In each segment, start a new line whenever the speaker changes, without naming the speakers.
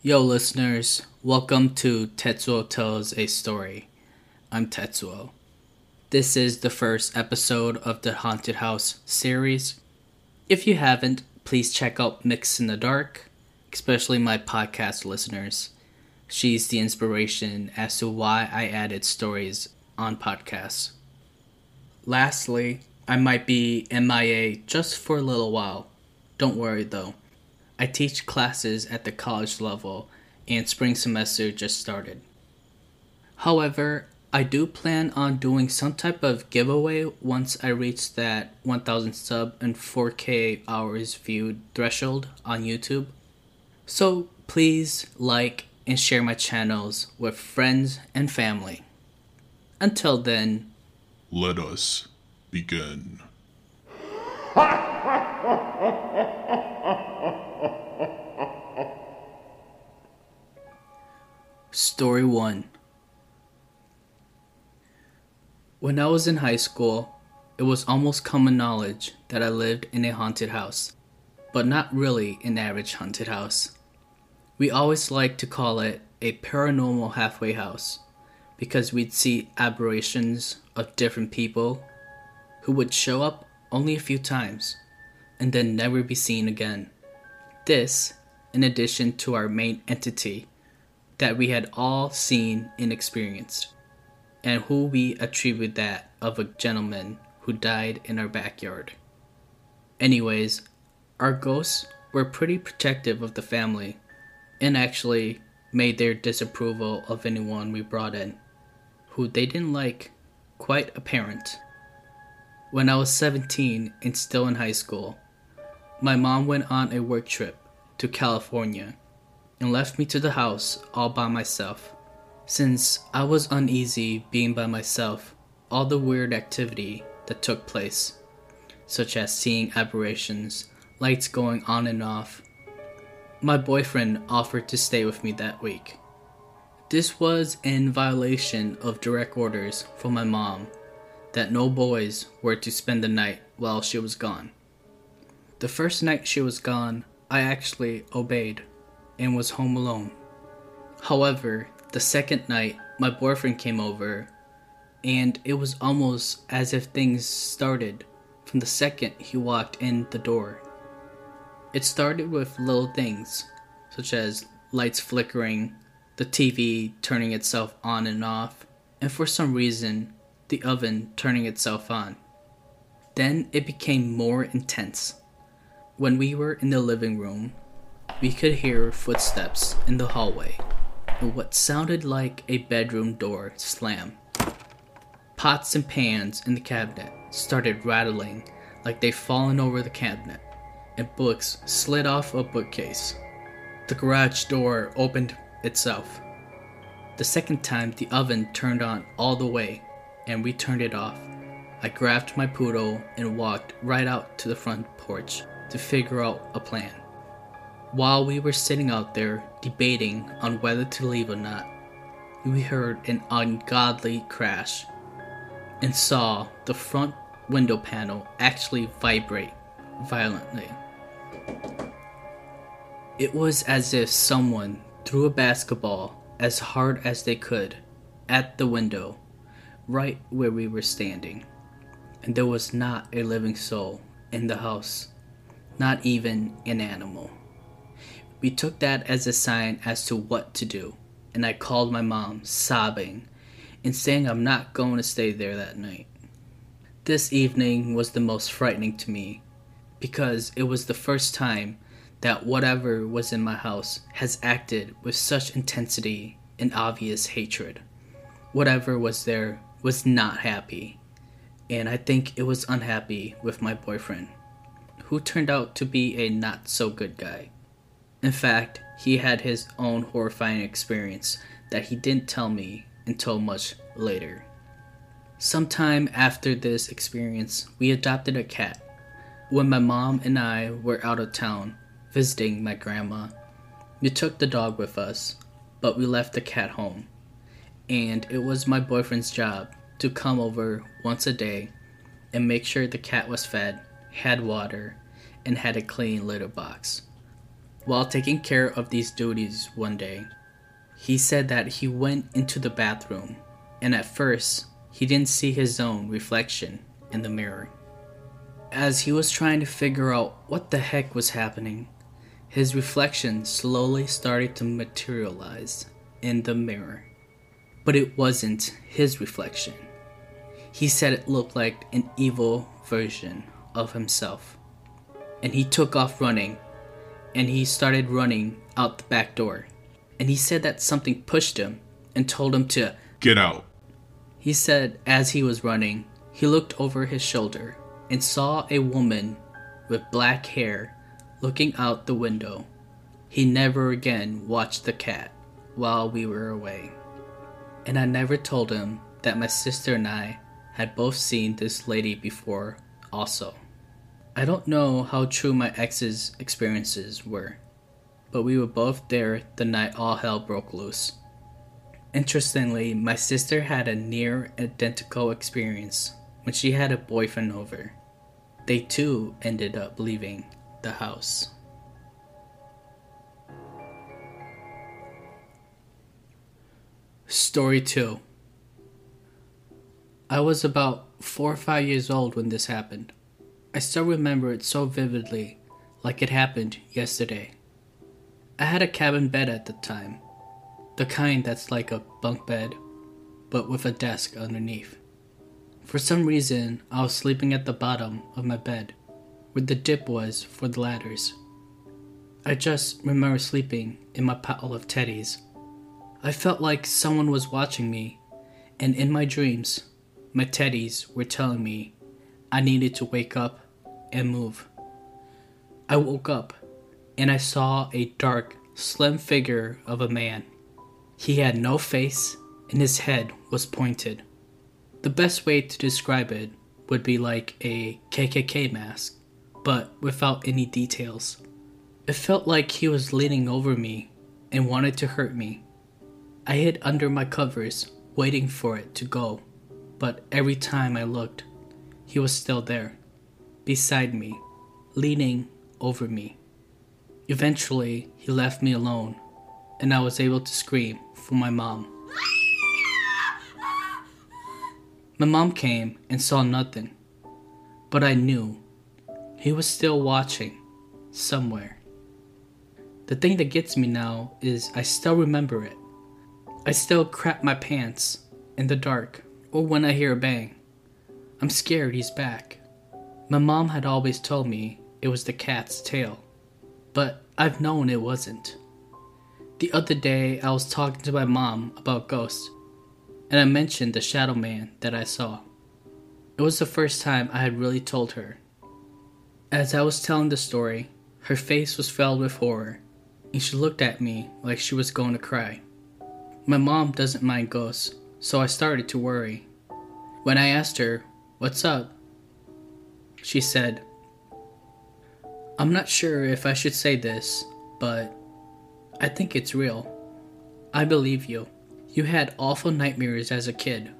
Yo, listeners, welcome to Tetsuo Tells a Story. I'm Tetsuo. This is the first episode of the Haunted House series. If you haven't, please check out Mix in the Dark, especially my podcast listeners. She's the inspiration as to why I added stories on podcasts. Lastly, I might be MIA just for a little while. Don't worry though. I teach classes at the college level and spring semester just started. However, I do plan on doing some type of giveaway once I reach that 1000 sub and 4k hours viewed threshold on YouTube. So please like and share my channels with friends and family. Until then,
let us begin.
Story 1 When I was in high school, it was almost common knowledge that I lived in a haunted house, but not really an average haunted house. We always liked to call it a paranormal halfway house because we'd see aberrations of different people who would show up only a few times and then never be seen again. This, in addition to our main entity that we had all seen and experienced, and who we attribute that of a gentleman who died in our backyard. Anyways, our ghosts were pretty protective of the family and actually made their disapproval of anyone we brought in, who they didn't like, quite apparent. When I was 17 and still in high school, my mom went on a work trip to California and left me to the house all by myself. Since I was uneasy being by myself, all the weird activity that took place, such as seeing aberrations, lights going on and off, my boyfriend offered to stay with me that week. This was in violation of direct orders from my mom that no boys were to spend the night while she was gone. The first night she was gone, I actually obeyed and was home alone. However, the second night, my boyfriend came over, and it was almost as if things started from the second he walked in the door. It started with little things, such as lights flickering, the TV turning itself on and off, and for some reason, the oven turning itself on. Then it became more intense. When we were in the living room, we could hear footsteps in the hallway and what sounded like a bedroom door slam. Pots and pans in the cabinet started rattling like they'd fallen over the cabinet, and books slid off a bookcase. The garage door opened itself. The second time, the oven turned on all the way, and we turned it off. I grabbed my poodle and walked right out to the front porch to figure out a plan. While we were sitting out there debating on whether to leave or not, we heard an ungodly crash and saw the front window panel actually vibrate violently. It was as if someone threw a basketball as hard as they could at the window right where we were standing, and there was not a living soul in the house, not even an animal. We took that as a sign as to what to do, and I called my mom, sobbing, and saying I'm not going to stay there that night. This evening was the most frightening to me because it was the first time that whatever was in my house has acted with such intensity and obvious hatred. Whatever was there was not happy, and I think it was unhappy with my boyfriend, who turned out to be a not so good guy. In fact, he had his own horrifying experience that he didn't tell me until much later. Sometime after this experience, we adopted a cat. When my mom and I were out of town visiting my grandma, we took the dog with us, but we left the cat home. And it was my boyfriend's job to come over once a day and make sure the cat was fed, had water, and had a clean litter box. While taking care of these duties one day, he said that he went into the bathroom and at first he didn't see his own reflection in the mirror. As he was trying to figure out what the heck was happening, his reflection slowly started to materialize in the mirror. But it wasn't his reflection. He said it looked like an evil version of himself. And he took off running, and he started running out the back door. And he said that something pushed him and told him to
Get out.
he said as he was running, he looked over his shoulder and saw a woman with black hair looking out the window. He never again watched the cat while we were away. And I never told him that my sister and I had both seen this lady before, also. I don't know how true my ex's experiences were, but we were both there the night all hell broke loose. Interestingly, my sister had a near identical experience when she had a boyfriend over. They too ended up leaving the house. Story 2 I was about four or five years old when this happened. I still remember it so vividly, like it happened yesterday. I had a cabin bed at the time, the kind that's like a bunk bed, but with a desk underneath. For some reason, I was sleeping at the bottom of my bed, where the dip was for the ladders. I just remember sleeping in my pile of teddies. I felt like someone was watching me, and in my dreams, my teddies were telling me I needed to wake up and move. I woke up and I saw a dark, slim figure of a man. He had no face and his head was pointed. The best way to describe it would be like a KKK mask, but without any details. It felt like he was leaning over me and wanted to hurt me. I hid under my covers, waiting for it to go, but every time I looked, he was still there, beside me, leaning over me. Eventually, he left me alone, and I was able to scream for my mom. My mom came and saw nothing, but I knew he was still watching somewhere. The thing that gets me now is I still remember it. I still crap my pants in the dark or when I hear a bang. I'm scared he's back. My mom had always told me it was the cat's tail, but I've known it wasn't. The other day, I was talking to my mom about ghosts, and I mentioned the shadow man that I saw. It was the first time I had really told her. As I was telling the story, her face was filled with horror, and she looked at me like she was going to cry. My mom doesn't mind ghosts, so I started to worry. When I asked her, What's up? She said, I'm not sure if I should say this, but I think it's real. I believe you. You had awful nightmares as a kid.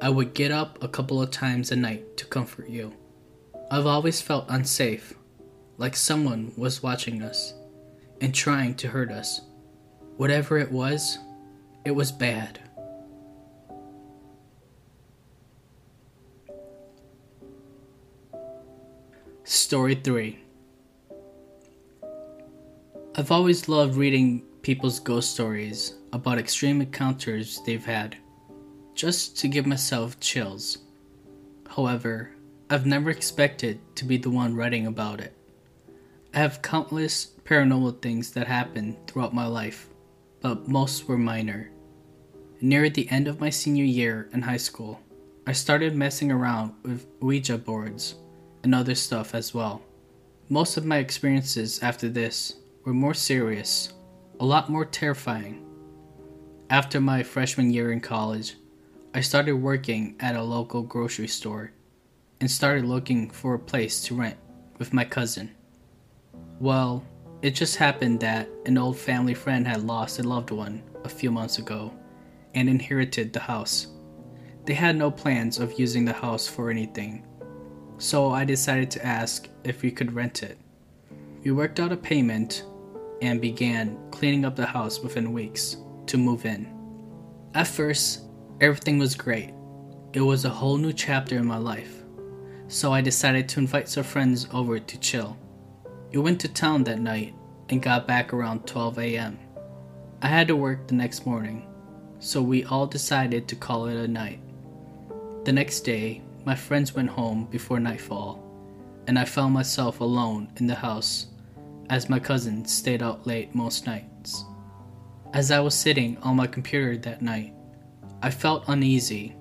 I would get up a couple of times a night to comfort you. I've always felt unsafe, like someone was watching us and trying to hurt us. Whatever it was, it was bad. Story 3 I've always loved reading people's ghost stories about extreme encounters they've had, just to give myself chills. However, I've never expected to be the one writing about it. I have countless paranormal things that happened throughout my life, but most were minor. Near the end of my senior year in high school, I started messing around with Ouija boards and other stuff as well. Most of my experiences after this were more serious, a lot more terrifying. After my freshman year in college, I started working at a local grocery store and started looking for a place to rent with my cousin. Well, it just happened that an old family friend had lost a loved one a few months ago and inherited the house. They had no plans of using the house for anything so I decided to ask if we could rent it. We worked out a payment, and began cleaning up the house within weeks to move in. At first, everything was great. It was a whole new chapter in my life. So I decided to invite some friends over to chill. We went to town that night and got back around 12 a.m. I had to work the next morning, so we all decided to call it a night. The next day, my friends went home before nightfall, and I found myself alone in the house as my cousin stayed out late most nights. As I was sitting on my computer that night, I felt uneasy,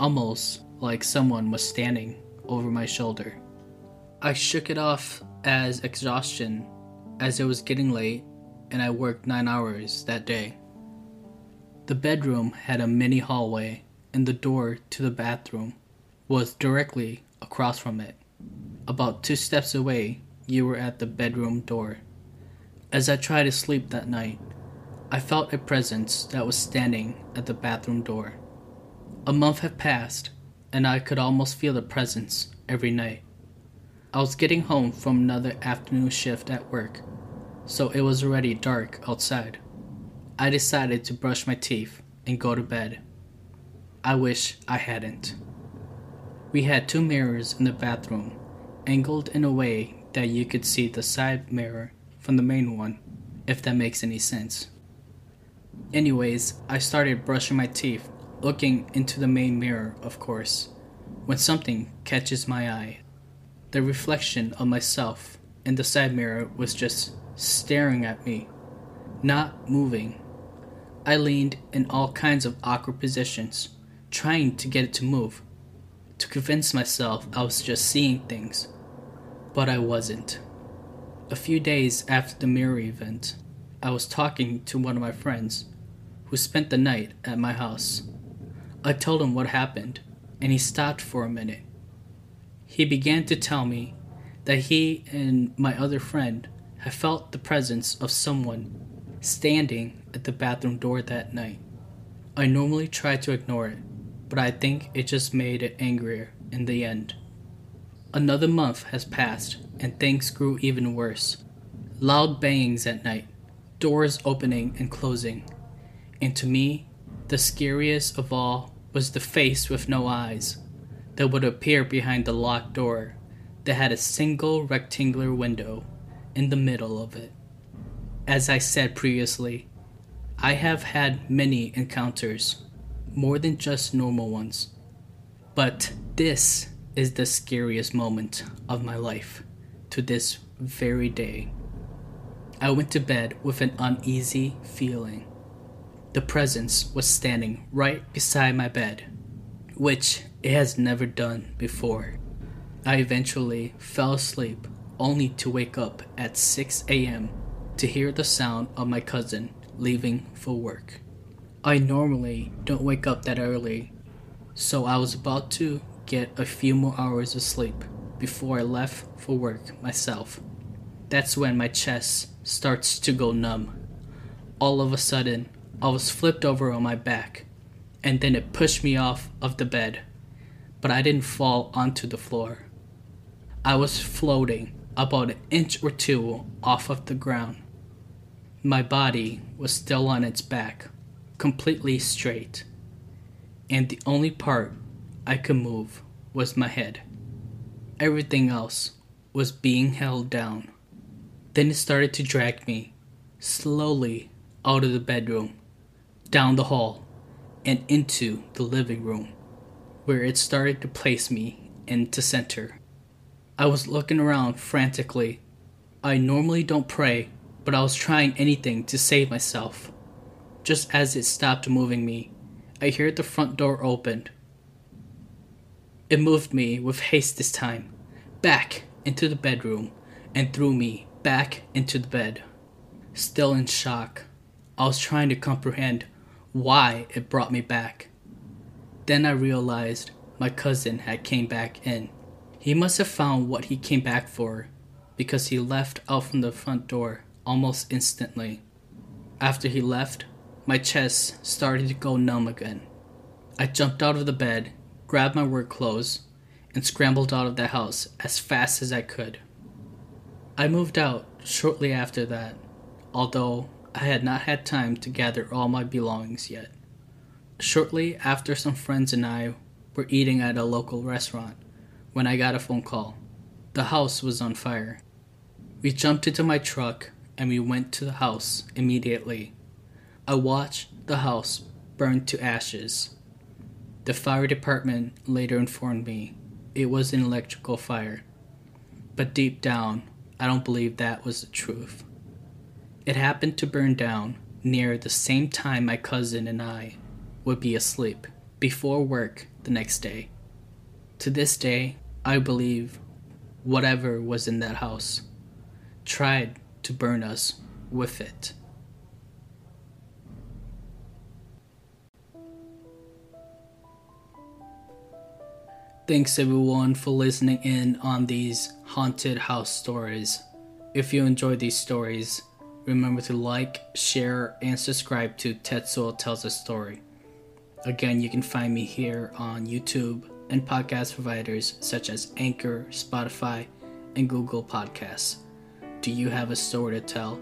almost like someone was standing over my shoulder. I shook it off as exhaustion as it was getting late and I worked nine hours that day. The bedroom had a mini hallway, and the door to the bathroom was directly across from it. About two steps away, you were at the bedroom door. As I tried to sleep that night, I felt a presence that was standing at the bathroom door. A month had passed, and I could almost feel the presence every night. I was getting home from another afternoon shift at work, so it was already dark outside. I decided to brush my teeth and go to bed. I wish I hadn't. We had two mirrors in the bathroom, angled in a way that you could see the side mirror from the main one, if that makes any sense. Anyways, I started brushing my teeth, looking into the main mirror, of course, when something catches my eye. The reflection of myself in the side mirror was just staring at me, not moving. I leaned in all kinds of awkward positions, trying to get it to move, to convince myself I was just seeing things, but I wasn't. A few days after the mirror event, I was talking to one of my friends who spent the night at my house. I told him what happened, and he stopped for a minute. He began to tell me that he and my other friend had felt the presence of someone standing at the bathroom door that night. I normally try to ignore it, but I think it just made it angrier in the end. Another month has passed, and things grew even worse. Loud bangings at night, doors opening and closing, and to me, the scariest of all was the face with no eyes that would appear behind the locked door that had a single rectangular window in the middle of it. As I said previously, I have had many encounters, more than just normal ones. But this is the scariest moment of my life to this very day. I went to bed with an uneasy feeling. The presence was standing right beside my bed, which it has never done before. I eventually fell asleep only to wake up at 6 a.m. to hear the sound of my cousin leaving for work. I normally don't wake up that early, so I was about to get a few more hours of sleep before I left for work myself. That's when my chest starts to go numb. All of a sudden, I was flipped over on my back, and then it pushed me off of the bed, but I didn't fall onto the floor. I was floating about an inch or two off of the ground. My body was still on its back, completely straight, and the only part I could move was my head. Everything else was being held down. Then it started to drag me slowly out of the bedroom down the hall, and into the living room, where it started to place me into center. I was looking around frantically. I normally don't pray, but I was trying anything to save myself. Just as it stopped moving me, I heard the front door opened. It moved me with haste this time, back into the bedroom, and threw me back into the bed. Still in shock, I was trying to comprehend why it brought me back. Then I realized my cousin had came back in. He must have found what he came back for because he left out from the front door almost instantly. After he left, my chest started to go numb again. I jumped out of the bed, grabbed my work clothes, and scrambled out of the house as fast as I could. I moved out shortly after that, although I had not had time to gather all my belongings yet. Shortly after, some friends and I were eating at a local restaurant when I got a phone call. The house was on fire. We jumped into my truck and we went to the house immediately. I watched the house burn to ashes. The fire department later informed me it was an electrical fire. But deep down, I don't believe that was the truth. It happened to burn down near the same time my cousin and I would be asleep before work the next day. To this day, I believe whatever was in that house tried to burn us with it. Thanks everyone for listening in on these haunted house stories. If you enjoy these stories, remember to like, share, and subscribe to Tetsuo Tells a Story. Again, you can find me here on YouTube and podcast providers such as Anchor, Spotify, and Google Podcasts. Do you have a story to tell?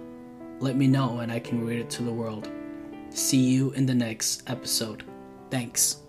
Let me know and I can read it to the world. See you in the next episode. Thanks.